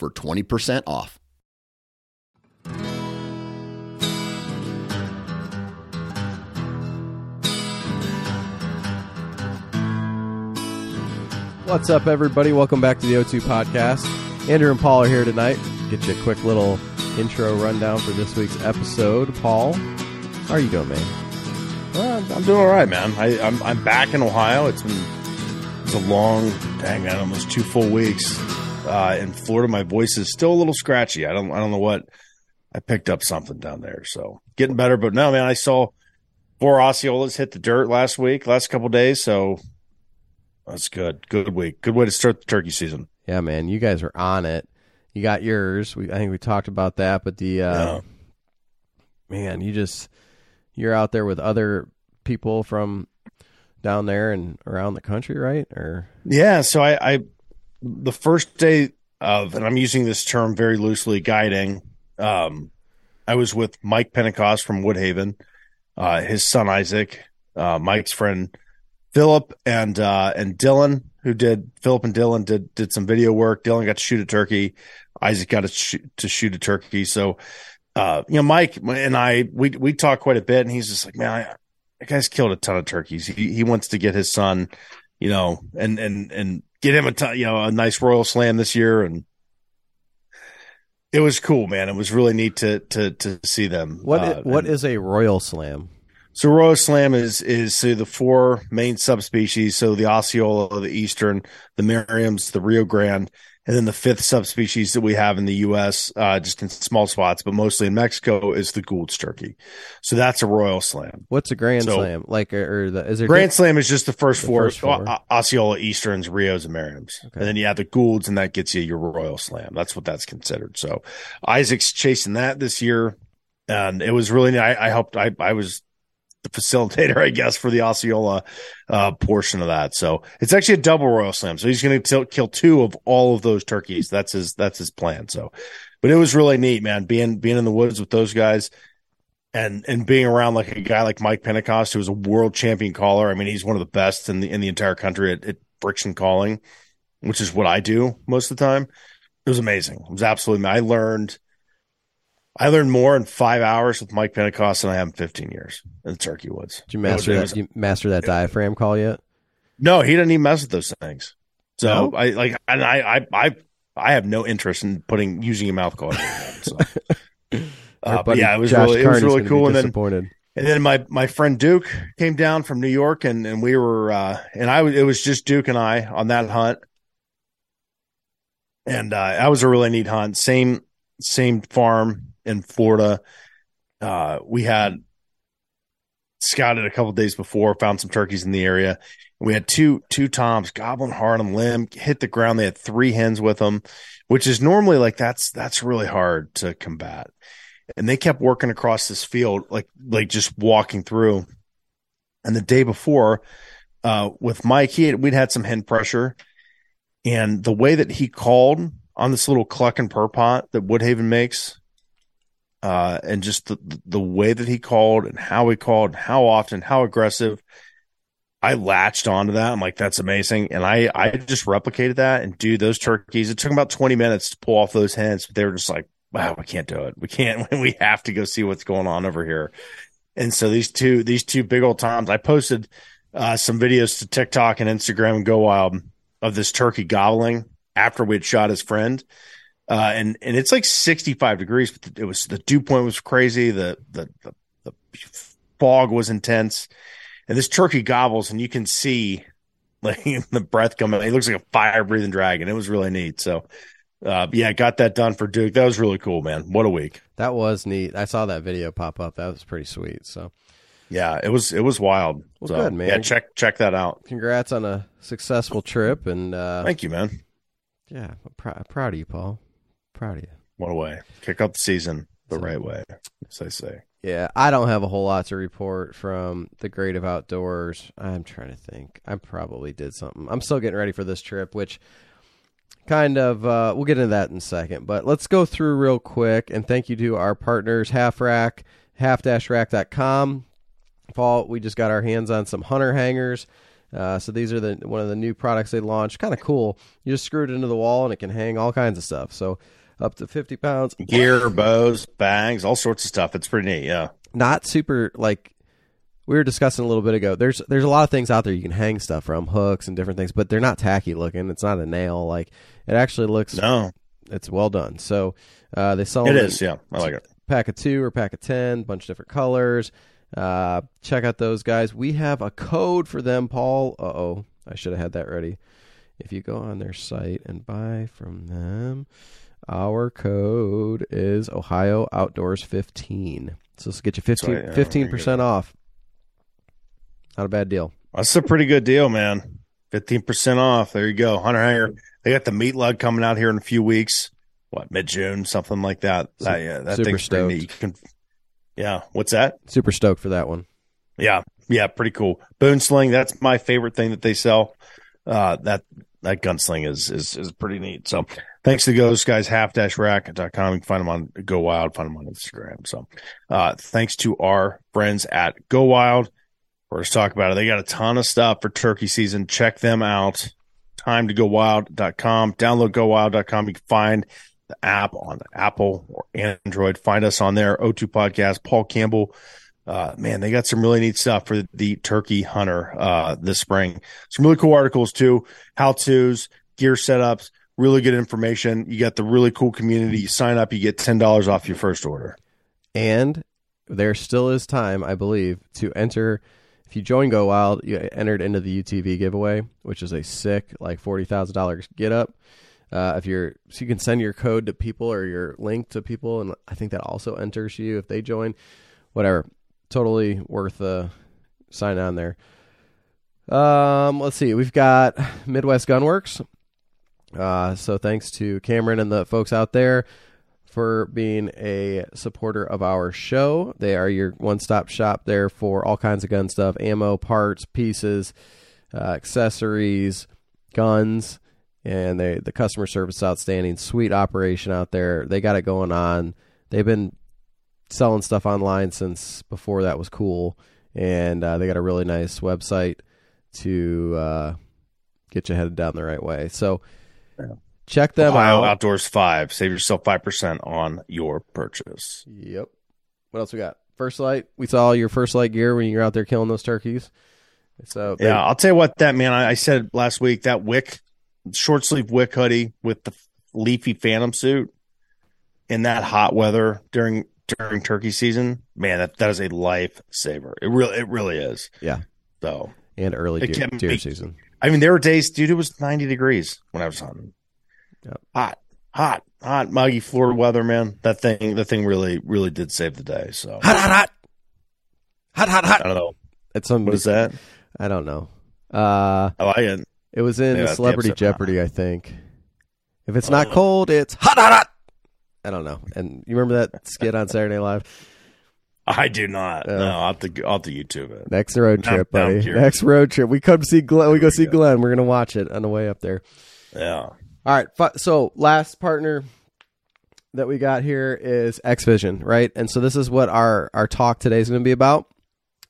for 20% off. What's up, everybody? Welcome back to the O2 podcast. Andrew and Paul are here tonight. Get you a quick little intro rundown for this week's episode. Paul, how are you doing, man? Well, I'm doing all right, man. I, I'm I'm back in Ohio. It's been it's a long, dang man, almost two full weeks uh, in Florida. My voice is still a little scratchy. I don't I don't know what I picked up something down there. So getting better, but no, man, I saw four Osceolas hit the dirt last week, last couple days. So that's good. Good week. Good way to start the turkey season. Yeah, man, you guys are on it. You got yours. We, I think we talked about that, but the uh, Yeah. man, you just you're out there with other people from down there and around the country, right? Or Yeah, so I, I the first day of, and I'm using this term very loosely, guiding. Um, I was with Mike Pentecost from Woodhaven, uh, his son Isaac, uh, Mike's friend Philip, and uh, and Dylan, who did Philip and Dylan did did some video work. Dylan got to shoot a turkey. Isaac got to shoot, to shoot a turkey. So, uh, you know, Mike and I we we talked quite a bit, and he's just like, man, I, that guy's killed a ton of turkeys. He he wants to get his son, you know, and and and get him a you know a nice Royal Slam this year, and it was cool, man. It was really neat to to to see them. what? Uh, what and- is a royal slam? so Royal Slam is is so the four main subspecies. So the Osceola, the Eastern, the Merriams, the Rio Grande, and then the fifth subspecies that we have in the U.S. Uh, just in small spots, but mostly in Mexico, is the Gould's turkey. So that's a Royal Slam. What's a grand So- slam? Like, or, the is there Grand Slam is just the first The four, first four. O- Osceola, Easterns, Rios, and Merriams. Okay. And then you have the Goulds, and that gets you your Royal Slam. That's what that's considered. So Isaac's chasing that this year. And it was really, I, I helped, I, I was the facilitator, I guess, for the Osceola uh, portion of that. So it's actually a double Royal Slam. So he's going to kill two of all of those turkeys. That's his, that's his plan. So, but it was really neat, man, being, being in the woods with those guys and and being around like a guy like Mike Pentecost, who's a world champion caller. I mean, he's one of the best in the in the entire country at, at friction calling, which is what I do most of the time. It was amazing. It was absolutely. I learned, I learned more in five hours with Mike Pentecost than I have in fifteen years in the turkey woods. Did you master that? You master that diaphragm call yet? No, he didn't even mess with those things. So No? I like, and I, I, I, I have no interest in putting using a mouth guard. So. Uh, but yeah, it was Josh really, it was really cool. And then. And then my my friend Duke came down from New York, and and we were uh, and I it was just Duke and I on that hunt, and uh, that was a really neat hunt. Same same farm in Florida. Uh, we had scouted a couple days before, found some turkeys in the area. We had two two toms, goblin hard on limb, hit the ground. They had three hens with them, which is normally like that's that's really hard to combat and they kept working across this field like like just walking through and the day before uh with mike he had, we'd had some hen pressure and the way that he called on this little cluck and purr pot that woodhaven makes uh and just the the way that he called and how he called how often how aggressive I latched onto that. I'm like, that's amazing. And I, I just replicated that and do those turkeys, it took about 20 minutes to pull off those hens, but they were just like, wow, we can't do it. We can't, we have to go see what's going on over here. And so these two, these two big old toms, I posted uh, some videos to TikTok and Instagram and Go Wild of this turkey gobbling after we had shot his friend. Uh, and, and it's like 65 degrees, but it was, the dew point was crazy. The, the, the, the fog was intense and this turkey gobbles and you can see like the breath coming. He looks like a fire breathing dragon. It was really neat. So, uh, yeah, got that done for Duke. That was really cool, man. What a week. That was neat. I saw that video pop up. That was pretty sweet. So, Yeah, it was, it was wild. Well, so, good, man. Yeah, check, check that out. congrats on a successful trip. And uh, Thank you, man. Yeah, I'm prou- proud of you, Paul. Proud of you. What a way. Kick off the season the So- right way, as I say. Yeah, I don't have a whole lot to report from the Great of Outdoors. I'm trying to think. I probably did something. I'm still getting ready for this trip, which kind of uh, we'll get into that in a second. But let's go through real quick and thank you to our partners, Half Rack, Half Dash Rack.com. Paul, we just got our hands on some hunter hangers. Uh, so these are the one of the new products they launched. Kind of cool. You just screw it into the wall and it can hang all kinds of stuff. So up to 50 pounds. Gear, bows, bags, all sorts of stuff. It's pretty neat. Yeah. not super like we were discussing a little bit ago. There's there's a lot of things out there you can hang stuff from, hooks and different things, but they're not tacky looking. It's not a nail. Like it actually looks No, it's well done. So uh, they sell it is. Yeah. I like it. pack of two or pack of ten, bunch of different colors. Uh, check out those guys. We have a code for them, Paul. Uh oh, I should have had that ready. If you go on their site and buy from them, our code is Ohio Outdoors fifteen. So this will get you 15 Sorry, yeah, percent off. Not a bad deal. That's a pretty good deal, man. 15% off. There you go. Hunter Hanger. They got the meat lug coming out here in a few weeks. What, mid June, something like that. That- yeah, that thing's pretty neat. You can, yeah. What's that? Super stoked for that one. Yeah. Yeah. Pretty cool. Boon sling. That's my favorite thing that they sell. Uh, that, that gunsling is, is, is pretty neat. So thanks to those guys, half dash rack.com. You can find them on Go Wild, find them on Instagram. So, uh, thanks to our friends at Go Wild. We're just talk about it. They got a ton of stuff for turkey season. Check them out. Time to go wild.com. Download go wild.com. You can find the app on the Apple or Android. Find us on there. O2 podcast, Paul Campbell. Uh, man, they got some really neat stuff for the turkey hunter, uh, this spring. Some really cool articles too. How to's, gear setups, really good information. You got the really cool community. You sign up, you get $10 off your first order. And there still is time, I believe, to enter. If you join Go Wild, you entered into the UTV giveaway, which is a sick, like forty thousand dollars get up. Uh, if you're, so you can send your code to people or your link to people, and I think that also enters you if they join. Whatever, totally worth the sign on there. Um, let's see, we've got Midwest Gunworks. Uh, so thanks to Cameron and the folks out there for being a supporter of our show. They are your one-stop shop there for all kinds of gun stuff, ammo, parts, pieces, uh, accessories, guns, and they the customer service outstanding. Sweet operation out there. They got it going on. They've been selling stuff online since before that was cool, and uh, they got a really nice website to uh, get you headed down the right way. So check them Ohio out. Outdoors 5. Save yourself 5% on your purchase. Yep. What else we got? First Lite. We saw your First Lite gear when you're out there killing those turkeys. So they- Yeah, I'll tell you what, that man, I, I said last week that wick, short sleeve wick hoodie with the leafy phantom suit in that hot weather during during turkey season, man, that, that is a lifesaver. It really it really is. Yeah. So and early deer, deer be- season. I mean, there were days, dude. It was ninety degrees when I was hunting. Yep. Hot, hot, hot, muggy Florida weather, man. That thing, that thing really, really did save the day. So Hot, hot, hot, hot, hot, hot. I don't know It's some. what is that. I don't know. Uh, I like it. It was in Yeah, the that's the Celebrity. Jeopardy, I think. If it's not Oh. cold, it's hot, hot, hot. I don't know. And you remember that skit on Saturday Night Live? I do not. Yeah. No, I'll have to, I'll have to YouTube it. Next road trip, I'm buddy. Next road trip. We come see Glenn. We go see we go. Glenn. We're gonna watch it on the way up there. Yeah. All right. So last partner that we got here is X Vision, right? And so this is what our our talk today is going to be about.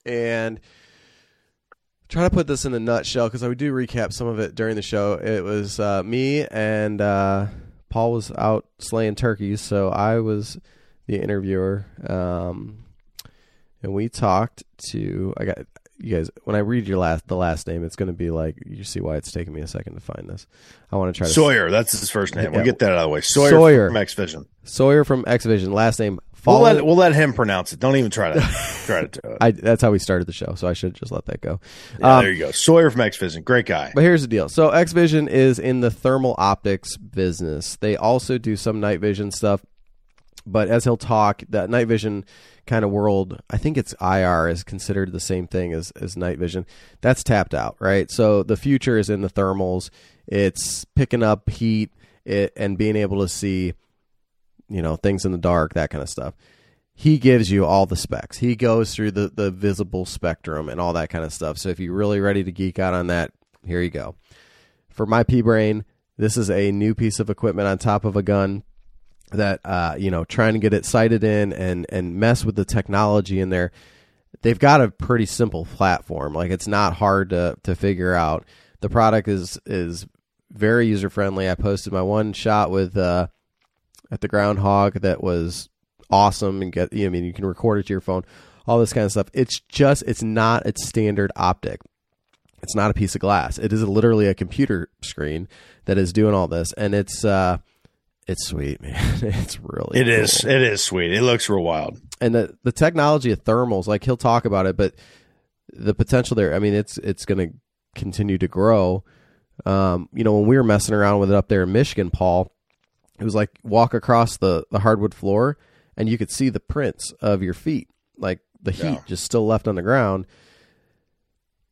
And try to put this in a nutshell because I do recap some of it during the show. It was uh, me and uh, Paul was out slaying turkeys, so I was the interviewer. Um, and we talked to I got you guys when I read your last the last name, it's going to be like you see why it's taking me a second to find this. I want to try to Sawyer, that's his first name. Yeah. We'll get that out of the way. Sawyer, Sawyer. from X Vision. Sawyer from X Vision, last name. We'll let we'll let him pronounce it. Don't even try to try to do it. I, that's how we started the show, so I should just let that go. Yeah, Um, there you go. Sawyer from X Vision, great guy. But here's the deal. So X Vision is in the thermal optics business. They also do some night vision stuff. But as he'll talk, that night vision kind of world, I think it's IR is considered the same thing as, as night vision. That's tapped out, right? So the future is in the thermals. It's picking up heat it, and being able to see you know, things in the dark, that kind of stuff. He gives you all the specs. He goes through the the visible spectrum and all that kind of stuff. So if you're really ready to geek out on that, here you go. For my P brain, this is a new piece of equipment on top of a gun that uh, you know trying to get it sighted in and and mess with the technology in there they've got a pretty simple platform like it's not hard to to figure out the product is is very user friendly i posted my one shot with uh at the groundhog that was awesome and get you know, i mean you can record it to your phone all this kind of stuff it's just it's not its standard optic it's not a piece of glass it is literally a computer screen that is doing all this and it's uh it's sweet, man. It's really It is. cool. It is sweet. It looks real wild. and the the technology of thermals, like he'll talk about it, but the potential there. I mean, it's it's going to continue to grow. Um, you know, when we were messing around with it up there in Michigan, Paul, it was like walk across the the hardwood floor, and you could see the prints of your feet, like the heat Yeah. just still left on the ground.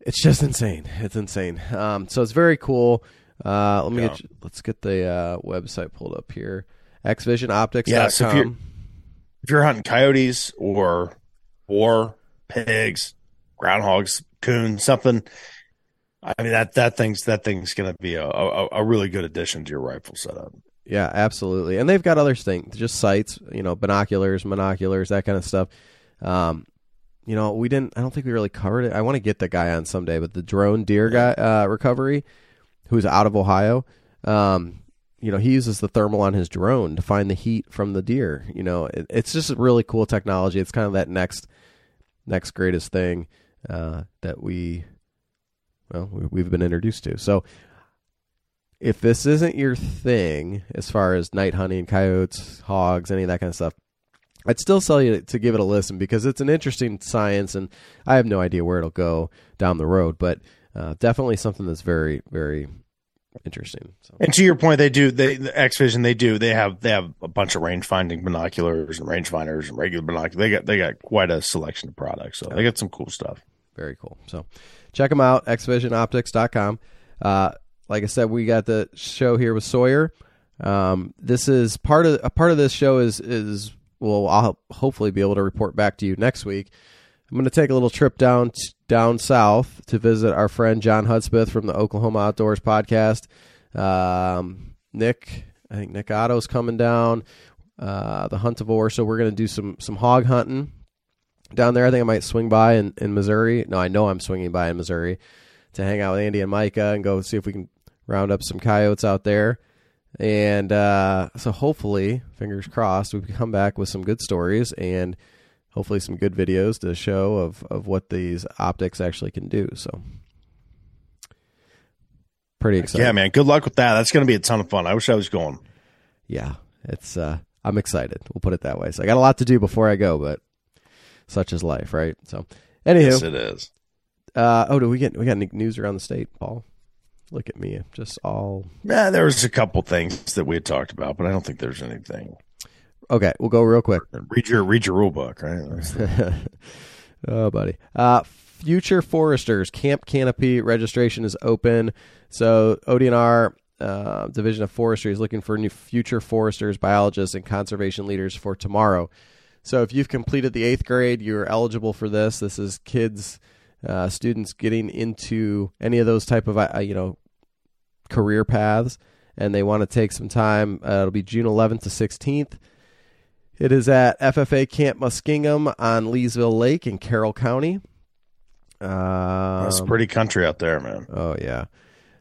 It's just insane. It's insane. Um, so it's very cool. Uh, let me Yeah. get you, let's get the uh, website pulled up here. xvisionoptics.com. Yeah, so if you're- If you're hunting coyotes or or pigs, groundhogs, coon, something, I mean that that thing's that thing's going to be a, a a really good addition to your rifle setup. Yeah, absolutely. And they've got other things, just sights, you know, binoculars, monoculars, that kind of stuff. Um, you know, we didn't. I don't think we really covered it. I want to get the guy on someday, but the drone deer guy uh, recovery, who's out of Ohio. Um, you know, he uses the thermal on his drone to find the heat from the deer. You know, it, it's just really cool technology. It's kind of that next, next greatest thing uh, that we, well, we, we've been introduced to. So, if this isn't your thing as far as night hunting, coyotes, hogs, any of that kind of stuff, I'd still sell you to give it a listen because it's an interesting science, and I have no idea where it'll go down the road, but uh, definitely something that's very, very interesting. So, And to your point, they do they the X Vision. They do they have they have a bunch of range finding binoculars and range finders and regular binoculars. They got they got quite a selection of products. So they got some cool stuff. very cool. So, check them out, xvisionoptics.com. Uh, like I said, we got the show here with Sawyer. Um, this is part of a part of this show is is well, I'll hopefully be able to report back to you next week. I'm going to take a little trip down down south to visit our friend John Hudspeth from the Oklahoma Outdoors podcast. Um, Nick, I think Nick Otto's coming down. Uh, the Huntivore, so we're going to do some some hog hunting down there. I think I might swing by in, in Missouri. No, I know I'm swinging by in Missouri to hang out with Andy and Micah and go see if we can round up some coyotes out there. And uh, so hopefully, fingers crossed, we can come back with some good stories and hopefully some good videos to show of, of what these optics actually can do. So pretty excited. Yeah, man. Good luck with that. That's going to be a ton of fun. I wish I was going. Yeah, it's uh I'm excited. We'll put it that way. So I got a lot to do before I go, but such is life, right? So anywho, Yes, it is. Uh, oh, do we get we got any news around the state, Paul? Look at me, just all Yeah, there was a couple things that we had talked about, but I don't think there's anything. okay. We'll go real quick. Read your read your rule book, right? Oh, buddy. Uh, Future Foresters Camp Canopy registration is open. So ODNR uh, Division of Forestry is looking for new future foresters, biologists, and conservation leaders for tomorrow. So if you've completed the eighth grade, you're eligible for this. This is kids, uh, students getting into any of those type of uh, you know career paths, and they want to take some time. Uh, it'll be June 11th to 16th. It is at FFA Camp Muskingum on Leesville Lake in Carroll County. Um, That's pretty country out there, man. Oh yeah.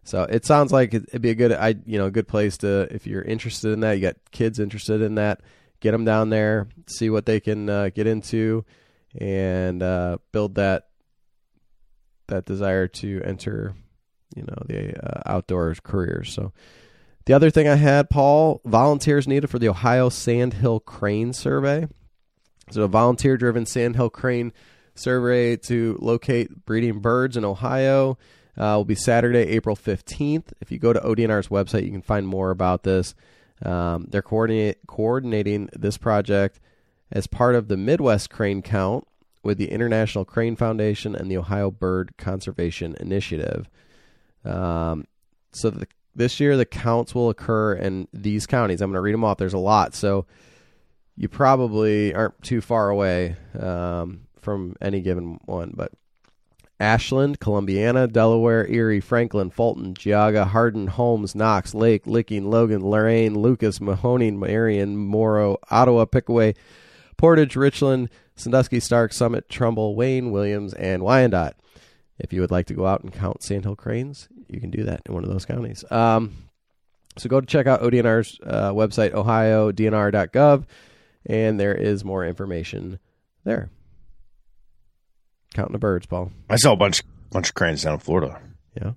So it sounds like it- it'd be a good, I you know, good place to if you're interested in that. You got kids interested in that. Get them down there, see what they can uh, get into, and uh, build that that desire to enter, you know, the uh, outdoor careers. So the other thing I had, Paul, volunteers needed for the Ohio Sandhill Crane Survey. So a volunteer-driven Sandhill Crane survey to locate breeding birds in Ohio uh, will be Saturday, April 15th. If you go to ODNR's website, you can find more about this. Um, they're coordinate, coordinating this project as part of the Midwest Crane Count with the International Crane Foundation and the Ohio Bird Conservation Initiative. Um, so the, this year, the counts will occur in these counties. I'm going to read them off. There's a lot. So you probably aren't too far away um, from any given one. But Ashland, Columbiana, Delaware, Erie, Franklin, Fulton, Geauga, Hardin, Holmes, Knox, Lake, Licking, Logan, Lorain, Lucas, Mahoning, Marion, Morrow, Ottawa, Pickaway, Portage, Richland, Sandusky, Stark, Summit, Trumbull, Wayne, Williams, and Wyandot. If you would like to go out and count sandhill cranes, you can do that in one of those counties. Um, so go to check out ODNR's uh, website, ohiodnr.gov, and there is more information there. Counting the birds, Paul. I saw a bunch bunch of cranes down in Florida. Yeah.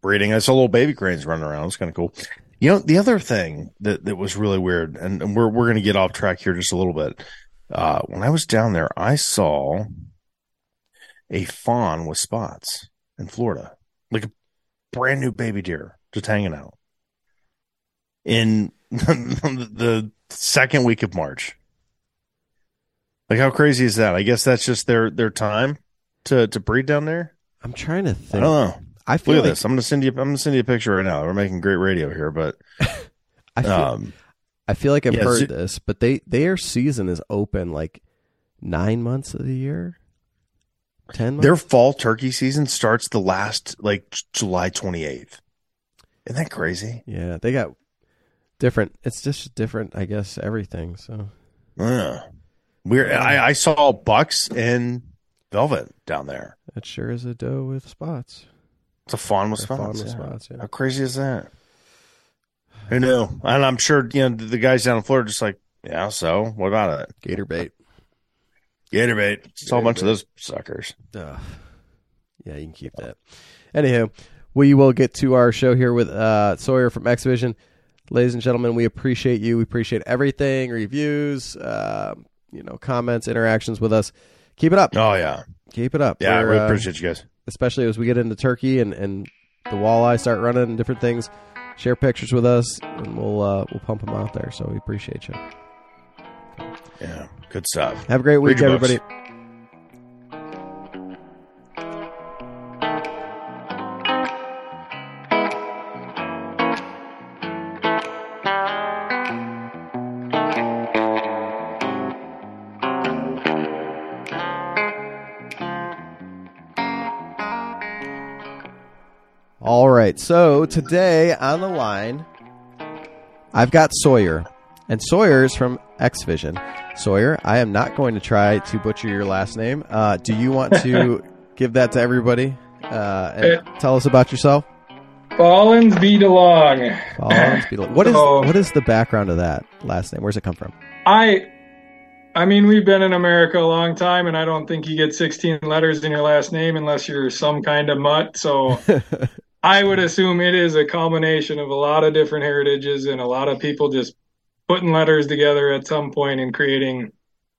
Breeding. I saw little baby cranes running around. It was kind of cool. You know, the other thing that, that was really weird, and, and we're we're gonna get off track here just a little bit. Uh, when I was down there, I saw a fawn with spots in Florida, like a brand new baby deer just hanging out in the second week of March. Like how crazy is that? I guess that's just their their time to to breed down there. I'm trying to think. I don't know. I feel Look at like, this. I'm gonna send you. I'm gonna send you a picture right now. We're making great radio here, but I feel, um, I feel like I've yeah, heard so- this, but they their season is open like nine months of the year. Ten months. their fall turkey season starts the last like July 28th. Isn't that crazy? yeah, they got different. It's just different, I guess. Everything. So Yeah. We're I, I saw bucks and velvet down there. it sure is a doe with spots. It's a fawn with Or fawn spots. with yeah. spots, yeah. How crazy is that? Who knew? And I'm sure you know the guys down in Florida are just like, yeah. So what about it? Gator bait. Gator bait. Saw a Gator bunch of those suckers. Ugh. Yeah, you can keep that. Anywho, we will get to our show here with uh, Sawyer from X Vision. Ladies and gentlemen, we appreciate you. We appreciate everything, reviews, uh, you know, comments, interactions with us. Keep it up. Oh yeah, Keep it up. yeah. I We're, really uh, appreciate you guys. especially as we get into turkey and, and the walleye start running and different things. Share pictures with us, and we'll uh, we'll pump them out there. So we appreciate you. Yeah, good stuff. Have a great week, everybody. books. Right. So today on the line, I've got Sawyer, and Sawyer's from X Vision. Sawyer, I am not going to try to butcher your last name. Uh, do you want to give that to everybody uh, and tell us about yourself? Fallens be DeLong. Collins Beetle. What is So- what is the background of that last name? Where's it come from? I I mean we've been in America a long time and I don't think you get 16 letters in your last name unless you're some kind of mutt. So I would assume it is a combination of a lot of different heritages and a lot of people just putting letters together at some point and creating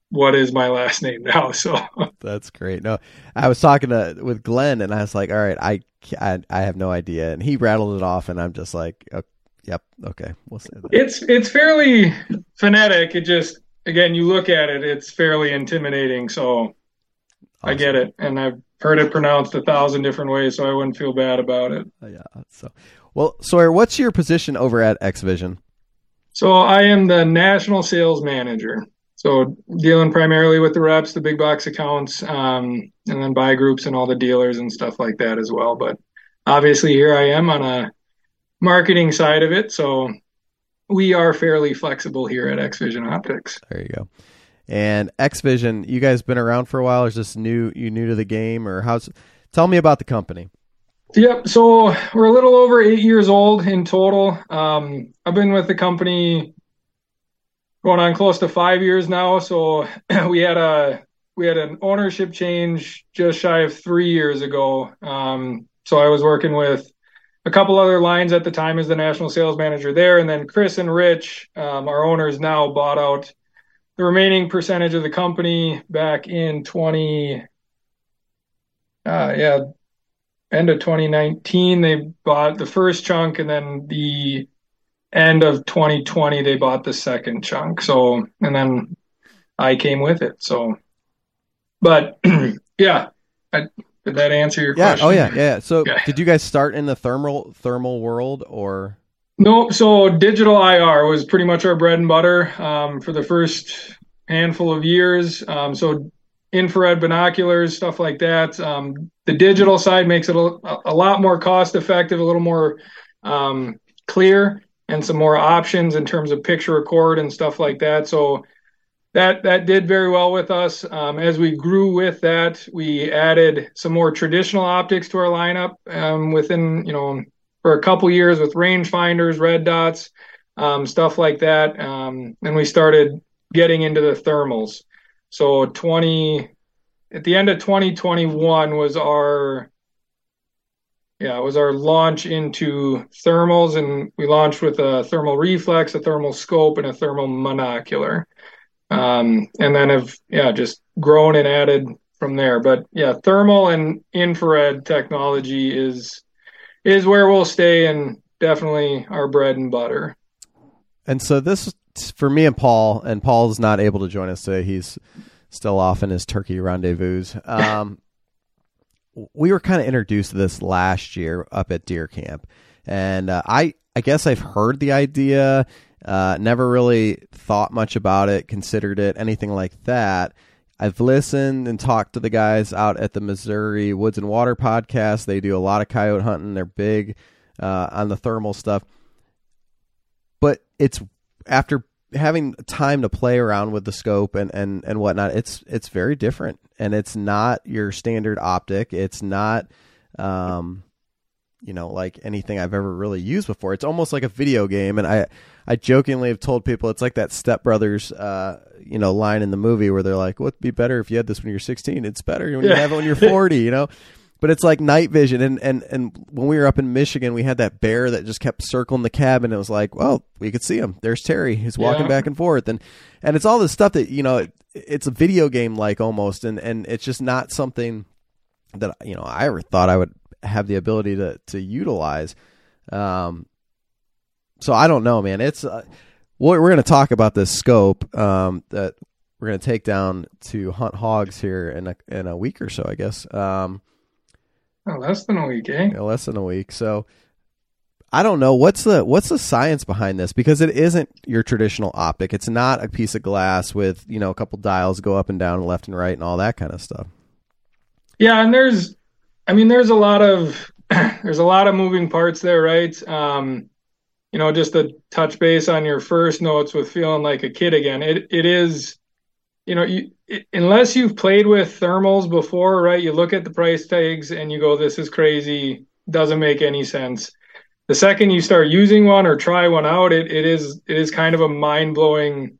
what is my last name now. So That's great. No, I was talking to with Glenn, and I was like, "All right, I I, I have no idea," and he rattled it off, and I'm just like, oh, "Yep, okay, we'll say that." it's it's fairly phonetic. It just again you look at it, it's fairly intimidating. So I get it, and I've heard it pronounced a thousand different ways, so I wouldn't feel bad about it. Yeah. So, well, Sawyer, what's your position over at X Vision? So I am the national sales manager. So dealing primarily with the reps, the big box accounts, um, and then buy groups and all the dealers and stuff like that as well. But obviously here I am on a marketing side of it. So we are fairly flexible here at X Vision Optics. There you go. And X Vision, you guys been around for a while, or is this new? You new to the game, or how's? Tell me about the company. Yep. So we're a little over eight years old in total. Um, I've been with the company going on close to five years now. So we had a we had an ownership change just shy of three years ago. Um, so I was working with a couple other lines at the time as the national sales manager there, and then Chris and Rich, um, our owners now, bought out the remaining percentage of the company back in twenty. Uh, yeah, end of 2019 they bought the first chunk and then the end of 2020 they bought the second chunk so and then i came with it so but yeah I, did that answer your Yeah. question Oh yeah. Yeah. So, Yeah. did you guys start in the thermal thermal world, or Nope. So digital IR was pretty much our bread and butter um, for the first handful of years. Um, so infrared binoculars, stuff like that. Um, the digital side makes it a, a, lot more cost effective, a little more um, clear, and some more options in terms of picture record and stuff like that. So that that did very well with us. Um, as we grew with that, we added some more traditional optics to our lineup um, within you know for a couple years with rangefinders, red dots, um, stuff like that. Um, and we started getting into the thermals. So 20 at the end of 2021 was our yeah, it was our launch into thermals and we launched with a thermal reflex, a thermal scope and a thermal monocular. Um, and then have yeah, just grown and added from there. But yeah, thermal and infrared technology is is where we'll stay and definitely our bread and butter. And so this for me and Paul, and Paul's not able to join us today. He's still off in his turkey rendezvous. Um, we were kind of introduced to this last year up at deer camp, and uh, I I guess I've heard the idea, uh, never really thought much about it, considered it, anything like that. I've listened and talked to the guys out at the Missouri Woods and Water podcast. They do a lot of coyote hunting. They're big uh, on the thermal stuff. But it's after having time to play around with the scope and, and, and whatnot, it's it's very different, and it's not your standard optic. It's not, um, you know, like anything I've ever really used before. It's almost like a video game, and I I jokingly have told people it's like that Step Brothers, uh, you know, line in the movie where they're like, "What'd be better if you had this when you're 16? It's better when you have it when you're 40," you know? But it's like night vision. And, and and when we were up in michigan we had that bear that just kept circling the cabin. It was like well we could see him. There's terry. He's walking yeah. back and forth. And and it's all this stuff that you know it, it's a video game like almost. And and it's just not something that you know i ever thought i would have the ability to to utilize. Um so i don't know man it's uh, we're going to talk about this scope um that we're going to take down to hunt hogs here in a in a week or so i guess um Oh, less than a week, eh? Yeah, less than a week. So I don't know what's the what's the science behind this because it isn't your traditional optic. It's not a piece of glass with you know a couple dials go up and down, and left and right, and all that kind of stuff. Yeah, and there's, I mean, there's a lot of there's a lot of moving parts there, right? Um, you know, just to touch base on your first notes with feeling like a kid again. It it is, you know, you unless you've played with thermals before, right? You look at the price tags and you go, "This is crazy. Doesn't make any sense." The second you start using one or try one out, it it is it is kind of a mind blowing.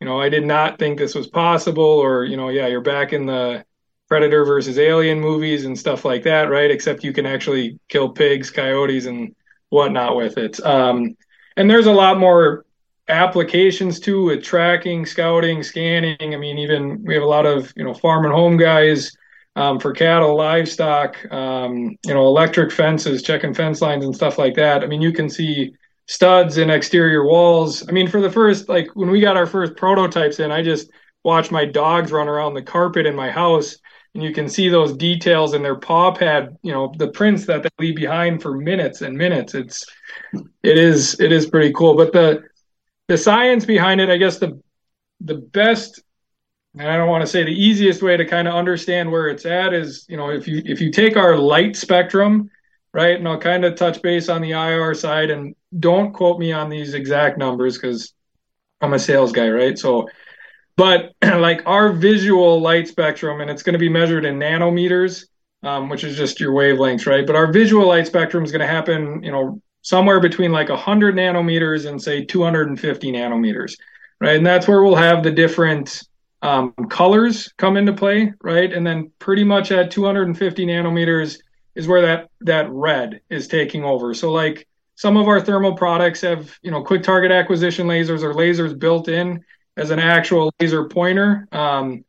You know, I did not think this was possible, or you know, yeah, you're back in the Predator versus Alien movies and stuff like that, right? Except you can actually kill pigs, coyotes, and whatnot with it. Um, and there's a lot more applications too with tracking, scouting, scanning. I mean, even we have a lot of you know farm and home guys um, for cattle, livestock, um, you know, electric fences, checking fence lines and stuff like that. I mean, you can see studs in exterior walls. I mean, for the first like when we got our first prototypes in, I just watched my dogs run around the carpet in my house. And you can see those details in their paw pad, you know, the prints that they leave behind for minutes and minutes. It's, it is, it is pretty cool. But the, the science behind it, I guess the the best and I don't want to say the easiest way to kind of understand where it's at is, you know, if you if you take our light spectrum, right, and I'll kind of touch base on the IR side and don't quote me on these exact numbers because I'm a sales guy, right? So but like our visual light spectrum, and it's going to be measured in nanometers, um, which is just your wavelengths, right? But our visual light spectrum is going to happen, you know, somewhere between like 100 nanometers and say 250 nanometers, right? And that's where we'll have the different um, colors come into play, right? And then pretty much at 250 nanometers is where that that red is taking over. So like some of our thermal products have you know quick target acquisition lasers or lasers built in as an actual laser pointer. Um,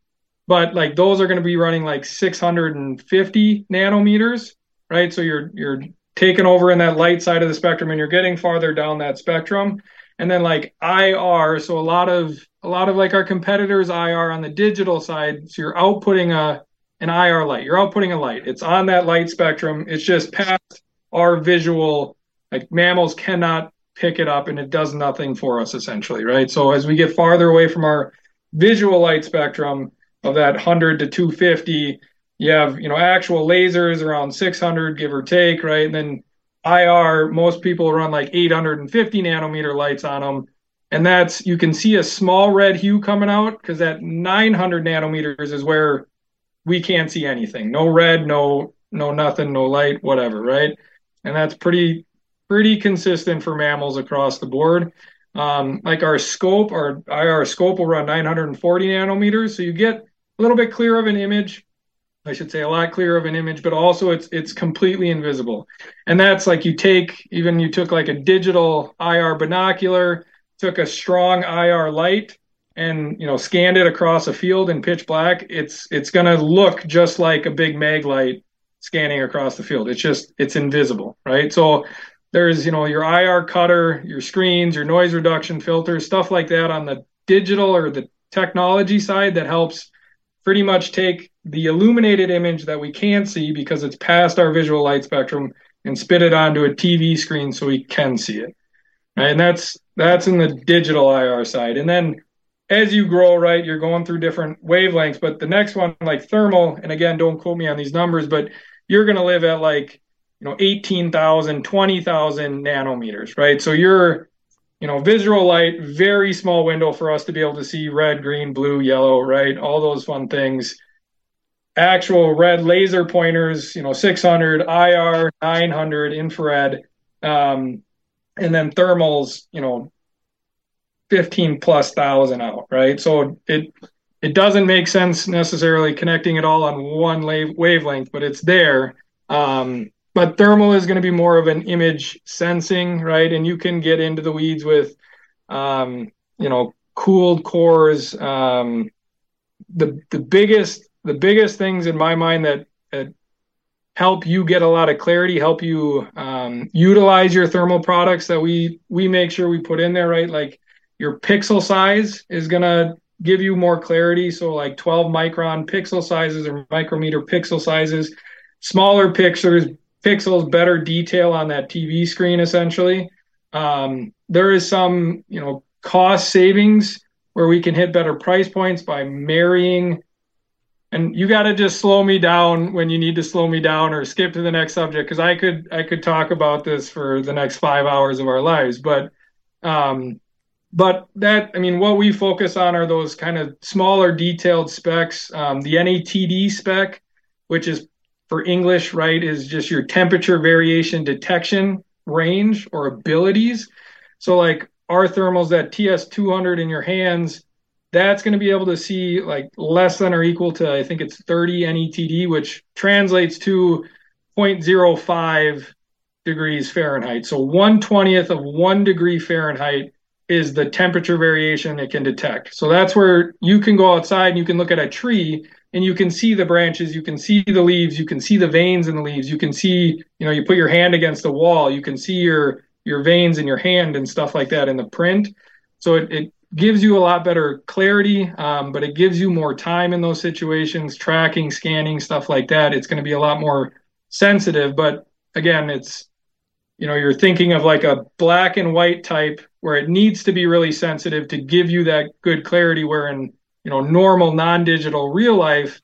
but like those are going to be running like 650 nanometers, right? So you're you're taken over in that light side of the spectrum and you're getting farther down that spectrum and then like ir so a lot of a lot of like our competitors ir on the digital side so you're outputting a an ir light you're outputting a light it's on that light spectrum it's just past our visual like mammals cannot pick it up and it does nothing for us essentially, right? So as we get farther away from our visual light spectrum of that 100 to 250, you have, you know, actual lasers around 600 give or take, right? And then IR, most people run like 850 nanometer lights on them. And that's, you can see a small red hue coming out because that 900 nanometers is where we can't see anything. No red, no, no nothing, no light, whatever, right? And that's pretty, pretty consistent for mammals across the board. Um, like our scope, our IR scope will run 940 nanometers. So you get a little bit clearer of an image I should say, a lot clearer of an image, but also it's it's completely invisible. And that's like you take even you took like a digital IR binocular, took a strong IR light, and you know scanned it across a field in pitch black. It's it's gonna look just like a big mag light scanning across the field. It's just it's invisible, right? So there's you know your IR cutter, your screens, your noise reduction filters, stuff like that on the digital or the technology side that helps pretty much take the illuminated image that we can't see because it's past our visual light spectrum and spit it onto a TV screen so we can see it. Right? And that's that's in the digital IR side. And then as you grow, right, you're going through different wavelengths. But the next one, like thermal, and again, don't quote me on these numbers, but you're going to live at like, you know, 18,000, 20,000 nanometers, right? So you're you know, visual light, very small window for us to be able to see red, green, blue, yellow, right? All those fun things. Actual red laser pointers, you know, 600, IR, 900, infrared, um, and then thermals, you know, 15 plus thousand out, right? So it it doesn't make sense necessarily connecting it all on one wavelength, but it's there. Um, but thermal is going to be more of an image sensing, right? And you can get into the weeds with, um, you know, cooled cores. Um, the the biggest the biggest things in my mind that, that help you get a lot of clarity, help you um, utilize your thermal products that we we make sure we put in there, right? Like your pixel size is gonna give you more clarity. So like 12 micron pixel sizes or micrometer pixel sizes, smaller pictures, pixels, better detail on that TV screen, essentially. Um, there is some, you know, cost savings where we can hit better price points by marrying. And you got to just slow me down when you need to slow me down, or skip to the next subject because I could I could talk about this for the next five hours of our lives. But um, but that I mean, what we focus on are those kind of smaller, detailed specs. Um, the NETD spec, which is for English, right, is just your temperature variation detection range or abilities. So like our thermals, that TS200 in your hands, that's going to be able to see like less than or equal to, I think it's 30 NETD, which translates to 0.05 degrees Fahrenheit. So 120th of one degree Fahrenheit is the temperature variation it can detect. So that's where you can go outside and you can look at a tree and you can see the branches, you can see the leaves, you can see the veins in the leaves, you can see, you know, you put your hand against the wall, you can see your your veins in your hand and stuff like that in the print. So it, it gives you a lot better clarity, um, but it gives you more time in those situations, tracking, scanning, stuff like that. It's going to be a lot more sensitive, but again, it's you know, you're thinking of like a black and white type where it needs to be really sensitive to give you that good clarity where in you know normal non-digital real life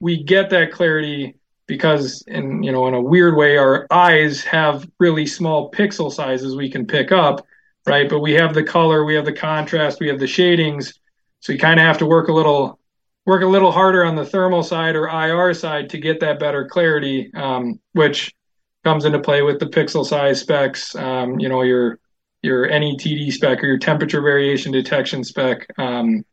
we get that clarity because in you know in a weird way our eyes have really small pixel sizes we can pick up right? But we have the color we have the contrast we have the shadings. So you kind of have to work a little work a little harder on the thermal side or ir side to get that better clarity um, which comes into play with the pixel size specs um, you know your your netd spec or your temperature variation detection spec um,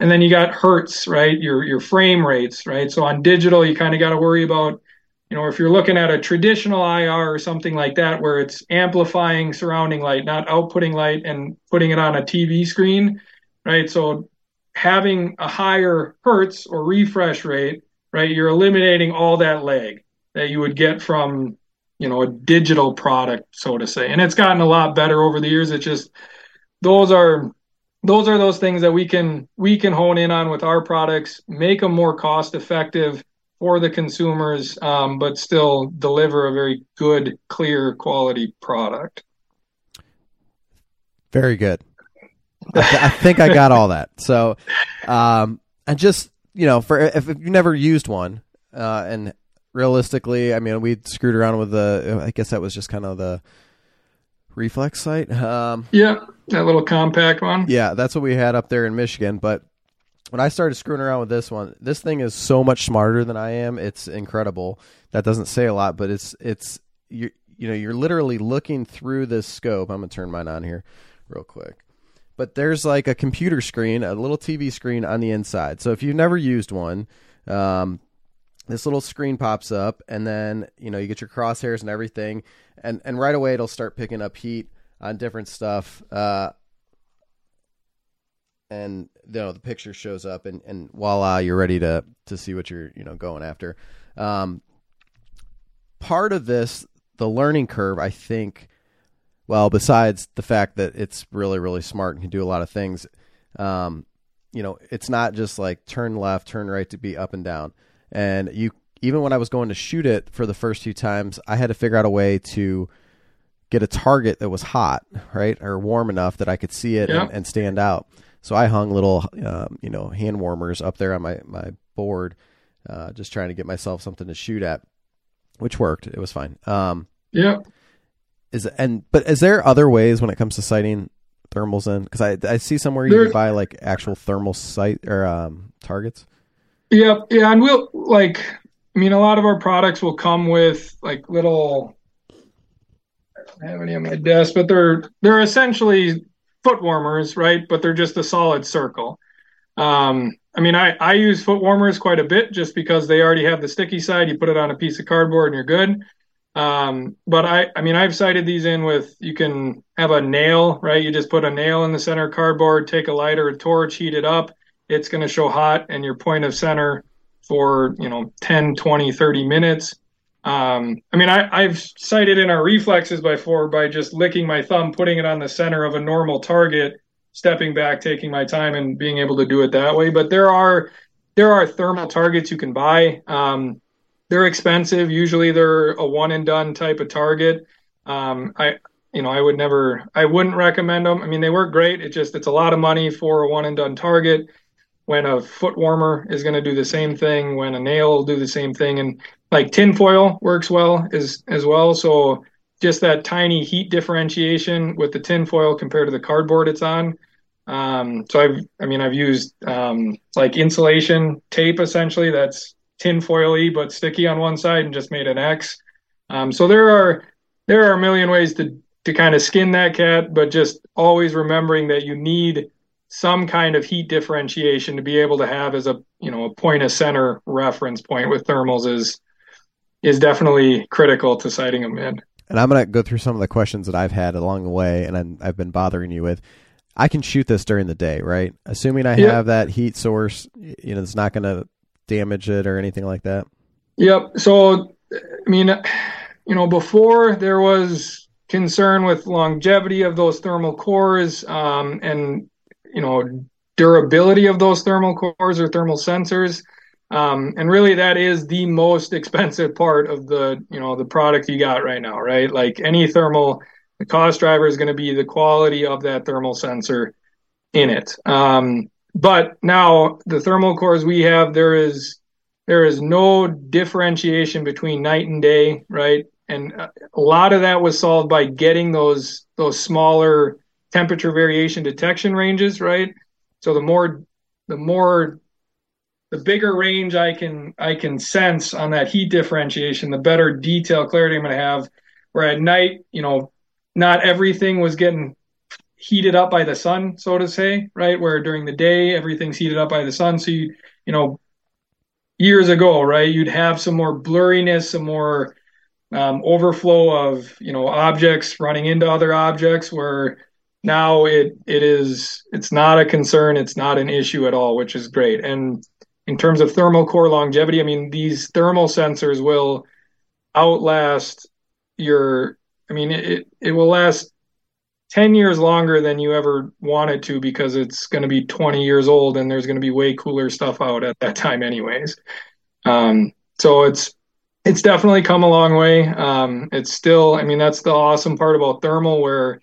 and then you got hertz, right? Your your frame rates, right? So on digital, you kind of got to worry about, you know, if you're looking at a traditional IR or something like that, where it's amplifying surrounding light, not outputting light and putting it on a TV screen, right? So having a higher hertz or refresh rate, right? You're eliminating all that lag that you would get from, you know, a digital product, so to say. And it's gotten a lot better over the years. It's just those are those are those things that we can we can hone in on with our products, make them more cost effective for the consumers, um, but still deliver a very good, clear, quality product. Very good. I, th- I think I got all that. So, um, and just you know, for if, if you've never used one, uh, and realistically, I mean, we screwed around with the. I guess that was just kind of the reflex sight. Um, Yeah, that little compact one. yeah, that's what we had up there in Michigan. But when I started screwing around with this one, this thing is so much smarter than I am. It's incredible. That doesn't say a lot, but it's it's you you know you're literally looking through this scope. I'm gonna turn mine on here real quick. But there's like a computer screen, a little TV screen on the inside. So if you've never used one, um, this little screen pops up, and then you know you get your crosshairs and everything, and and right away it'll start picking up heat on different stuff. Uh, and you know the picture shows up and, and voila you're ready to to see what you're you know going after um, part of this the learning curve i think well besides the fact that it's really really smart and can do a lot of things um, you know it's not just like turn left turn right to be up and down and you even when i was going to shoot it for the first few times i had to figure out a way to get a target that was hot right or warm enough that i could see it Yeah. and, and stand out so I hung little, um, you know, hand warmers up there on my my board, uh, just trying to get myself something to shoot at, which worked. It was fine. Um, Yeah. is and but is there other ways when it comes to sighting thermals in? Because I I see somewhere you There- can buy like actual thermal sight or um, targets. Yep. Yeah. And we'll like, I mean, a lot of our products will come with like little, I have any on my desk, but they're, they're essentially foot warmers, right? But they're just a solid circle. Um, I mean, I, I use foot warmers quite a bit just because they already have the sticky side. You put it on a piece of cardboard and you're good. Um, but I, I mean, I've sighted these in with, you can have a nail, right? You just put a nail in the center of cardboard, take a lighter, a torch, heat it up. It's going to show hot and your point of center for, you know, 10, 20, 30 minutes. Um, I mean, I, I've sighted in our reflexes before by just licking my thumb, putting it on the center of a normal target, stepping back, taking my time and being able to do it that way. But there are, there are thermal targets you can buy. Um, they're expensive. Usually they're a one and done type of target. Um, I, you know, I would never, I wouldn't recommend them. I mean, they work great. It just, it's a lot of money for a one and done target when a foot warmer is going to do the same thing, when a nail will do the same thing. And like tinfoil works well as, as well. So just that tiny heat differentiation with the tinfoil compared to the cardboard it's on. Um, so I've, I mean, I've used, um, like insulation tape essentially that's tinfoil-y but sticky on one side and just made an X. Um, so there are, there are a million ways to, to kind of skin that cat, but just always remembering that you need some kind of heat differentiation to be able to have as a, you know, a point of center reference point with thermals is, is definitely critical to sighting them in. And I'm gonna go through some of the questions that I've had along the way, and I'm, I've been bothering you with. I can shoot this during the day, right? Assuming I Yeah. have that heat source, you know, it's not gonna damage it or anything like that. Yep. So, I mean, you know, before there was concern with longevity of those thermal cores um, and, you know, durability of those thermal cores or thermal sensors. Um, and really, that is the most expensive part of the, you know, the product you got right now, right? Like any thermal, the cost driver is going to be the quality of that thermal sensor in it. Um, but now the thermal cores we have, there is there is no differentiation between night and day, right? And a lot of that was solved by getting those those smaller temperature variation detection ranges, right? So the more the more the bigger range I can I can sense on that heat differentiation, the better detail clarity I'm going to have. Where at night, you know, not everything was getting heated up by the sun, so to say, right? Where during the day everything's heated up by the sun, so you you know years ago, right? You'd have some more blurriness, some more um, overflow of you know objects running into other objects. Where now it it is it's not a concern, it's not an issue at all, which is great. And in terms of thermal core longevity, I mean these thermal sensors will outlast your. I mean it it will last 10 years longer than you ever wanted to because it's going to be 20 years old and there's going to be way cooler stuff out at that time anyways um, so it's it's definitely come a long way um, it's still i mean that's the awesome part about thermal where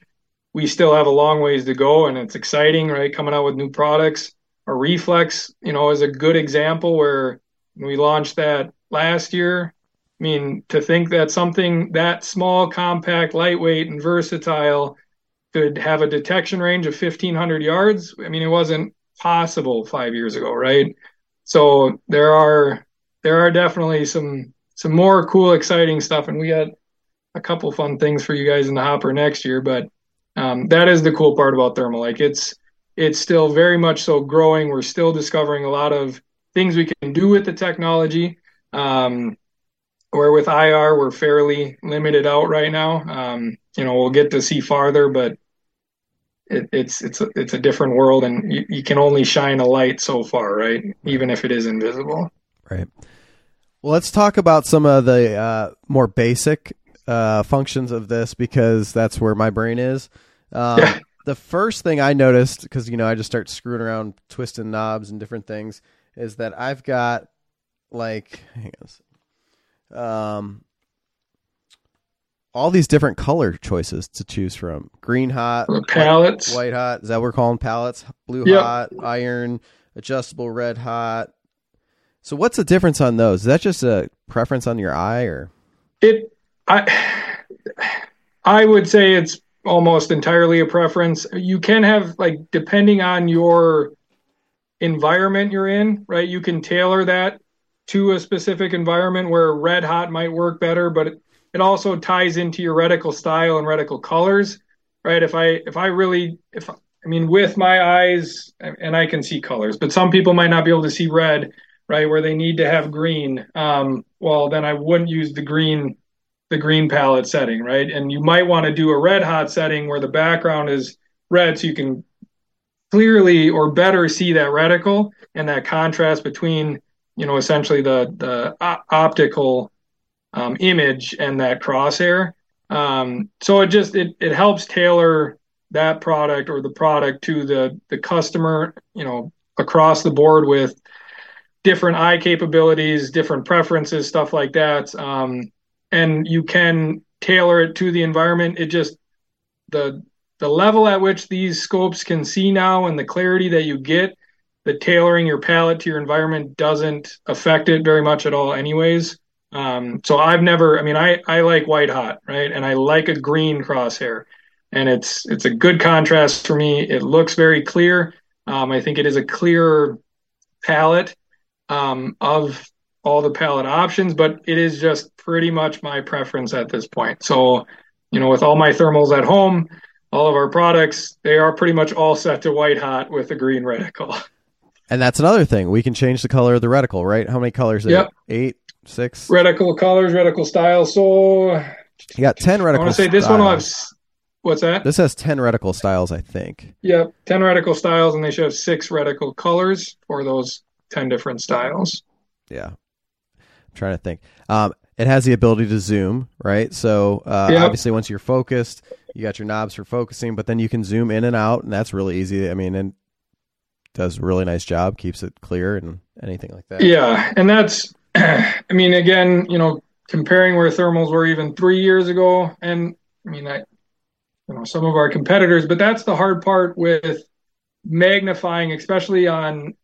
we still have a long ways to go and it's exciting, right? Coming out with new products. Our reflex, you know, is a good example where we launched that last year. I mean, to think that something that small, compact, lightweight, and versatile could have a detection range of 1500 yards. I mean, it wasn't possible five years ago, right? So there are there are definitely some some more cool, exciting stuff, and we got a couple fun things for you guys in the hopper next year. But um, that is the cool part about thermal. Like it's it's still very much so growing. We're still discovering a lot of things we can do with the technology. Um, where with IR we're fairly limited out right now. Um, you know, we'll get to see farther, but it, it's it's a, it's a different world, and you, you, can only shine a light so far, right? Even if it is invisible. Right. Well, let's talk about some of the uh, more basic uh, functions of this because that's where my brain is. Um, yeah. The first thing I noticed, because you know I just start screwing around, twisting knobs and different things, is that I've got like, hang on, um, all these different color choices to choose from: green hot, palettes, white, white, hot. Is that what we're calling palettes? Blue yep. hot, iron, adjustable red hot. So, what's the difference on those? Is that just a preference on your eye, or it? I I would say it's almost entirely a preference. You can have like depending on your environment you're in, right? You can tailor that to a specific environment where red hot might work better, but it also ties into your reticle style and reticle colors, right? If I if I really if I mean with my eyes and I can see colors, but some people might not be able to see red, right? Where they need to have green. Um, well, then I wouldn't use the green the green palette setting, right? And you might want to do a red hot setting where the background is red, so you can clearly or better see that reticle and that contrast between you know essentially the the optical um, image and that crosshair. Um, so it just it it helps tailor that product or the product to the the customer, you know, across the board with different eye capabilities, different preferences, stuff like that. Um, and you can tailor it to the environment. It just the the level at which these scopes can see now and the clarity that you get, the tailoring your palette to your environment doesn't affect it very much at all, anyways. Um, so I've never, I mean, I, I like white hot, right? And I like a green crosshair and it's, it's a good contrast for me. It looks very clear. Um, I think it is a clearer palette, um, of all the palette options, but it is just pretty much my preference at this point. So, you know, with all my thermals at home, all of our products, they are pretty much all set to white hot with a green reticle. And that's another thing. We can change the color of the reticle, right? How many colors? Yep. Eight, six reticle colors, reticle styles. So you got ten reticle. I want to say this one will have. What's that? This has ten reticle styles, I think. Yep, ten reticle styles, and they should have six reticle colors for those ten different styles. Yeah, I'm trying to think. Um, it has the ability to zoom, right? So uh, yep. obviously, once you're focused, you got your knobs for focusing, but then you can zoom in and out, and that's really easy. I mean, and does a really nice job, keeps it clear, and anything like that. Yeah, and that's I mean, again, you know, comparing where thermals were even three years ago, and I mean, I, you know, some of our competitors, but that's the hard part with magnifying, especially on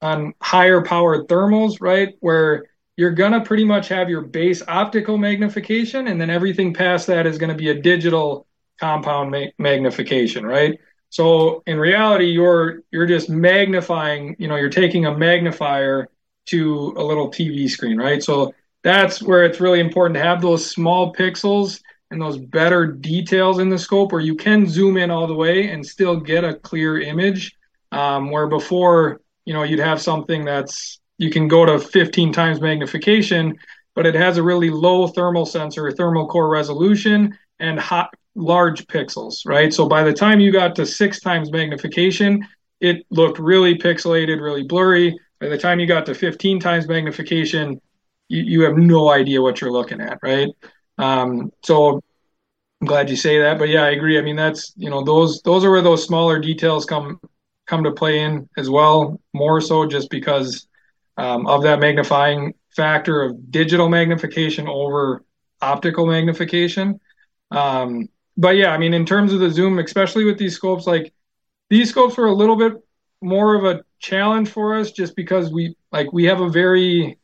on higher powered thermals, right? Where you're gonna pretty much have your base optical magnification, and then everything past that is gonna be a digital compound ma- magnification, right? So in reality, you're you're just magnifying. You know, you're taking a magnifier to a little TV screen, right? So that's where it's really important to have those small pixels and those better details in the scope where you can zoom in all the way and still get a clear image. Um, where before, you know, you'd have something that's you can go to 15 times magnification, but it has a really low thermal sensor, thermal core resolution, and hot large pixels, right? So by the time you got to six times magnification, it looked really pixelated, really blurry. By the time you got to 15 times magnification, you, you have no idea what you're looking at, right? Um, so I'm glad you say that, but yeah, I agree. I mean, that's you know those those are where those smaller details come come to play in as well, more so just because um, of that magnifying factor of digital magnification over optical magnification. Um, but yeah, I mean, in terms of the zoom, especially with these scopes, like these scopes were a little bit more of a challenge for us just because we like we have a very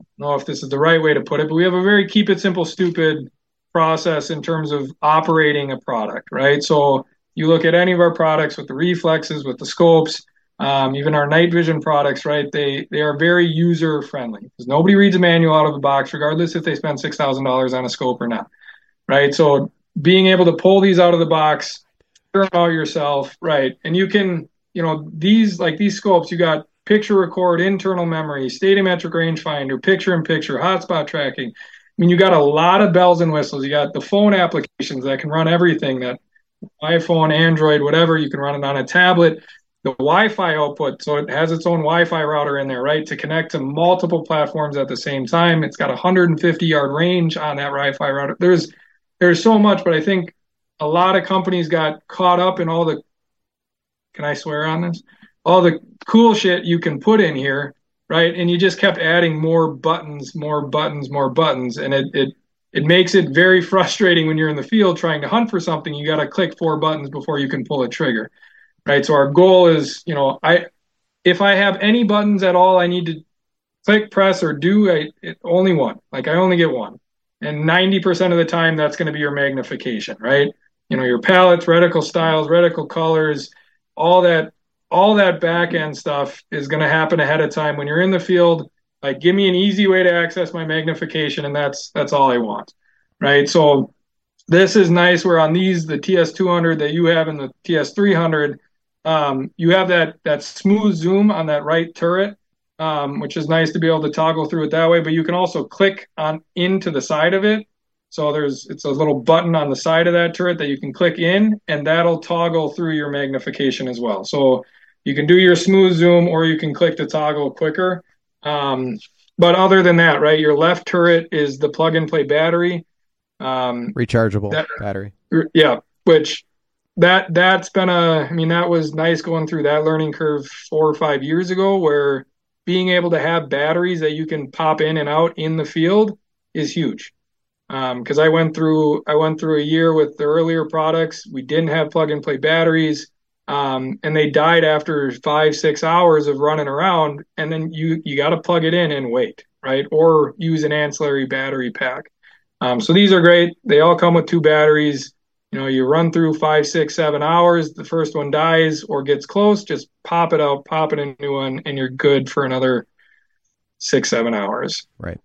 I don't know if this is the right way to put it, but we have a very keep it simple, stupid process in terms of operating a product, right? So you look at any of our products with the reflexes, with the scopes, um, even our night vision products, right? They they are very user friendly because nobody reads a manual out of the box, regardless if they spend six thousand dollars on a scope or not, right? So being able to pull these out of the box, out yourself, right? And you can, you know, these like these scopes, you got picture record, internal memory, stadiometric rangefinder, picture in picture, hotspot tracking. I mean, you got a lot of bells and whistles. You got the phone applications that can run everything that iPhone, Android, whatever. You can run it on a tablet the Wi-Fi output, so it has its own Wi-Fi router in there, right, to connect to multiple platforms at the same time. It's got a 150 yard range on that Wi-Fi router. There's there's so much, but I think a lot of companies got caught up in all the. Can I swear on this? All the cool shit you can put in here, right? And you just kept adding more buttons, more buttons, more buttons, and it it it makes it very frustrating when you're in the field trying to hunt for something. You got to click four buttons before you can pull a trigger right? So our goal is, you know, I if I have any buttons at all, I need to click, press, or do a, only one. Like I only get one, and 90% of the time, that's going to be your magnification, right? You know, your palettes, reticle styles, reticle colors, all that, all that back end stuff is going to happen ahead of time when you're in the field. Like, give me an easy way to access my magnification, and that's that's all I want, right? So this is nice. Where on these, the TS200 that you have and the TS300 um, you have that that smooth zoom on that right turret, um, which is nice to be able to toggle through it that way. But you can also click on into the side of it. So there's it's a little button on the side of that turret that you can click in, and that'll toggle through your magnification as well. So you can do your smooth zoom, or you can click the toggle quicker. Um, but other than that, right, your left turret is the plug and play battery. Um, Rechargeable that, battery. Yeah, which that that's been a i mean that was nice going through that learning curve four or five years ago where being able to have batteries that you can pop in and out in the field is huge. Because um, i went through i went through a year with the earlier products. We didn't have plug and play batteries. Um, and they died after five six hours of running around. And then you you got to plug it in and wait right? Or use an ancillary battery pack. Um, so these are great. They all come with two batteries you know, you run through five, six, seven hours, the first one dies or gets close, just pop it out, pop it in a new one, and you're good for another six, seven hours. Right.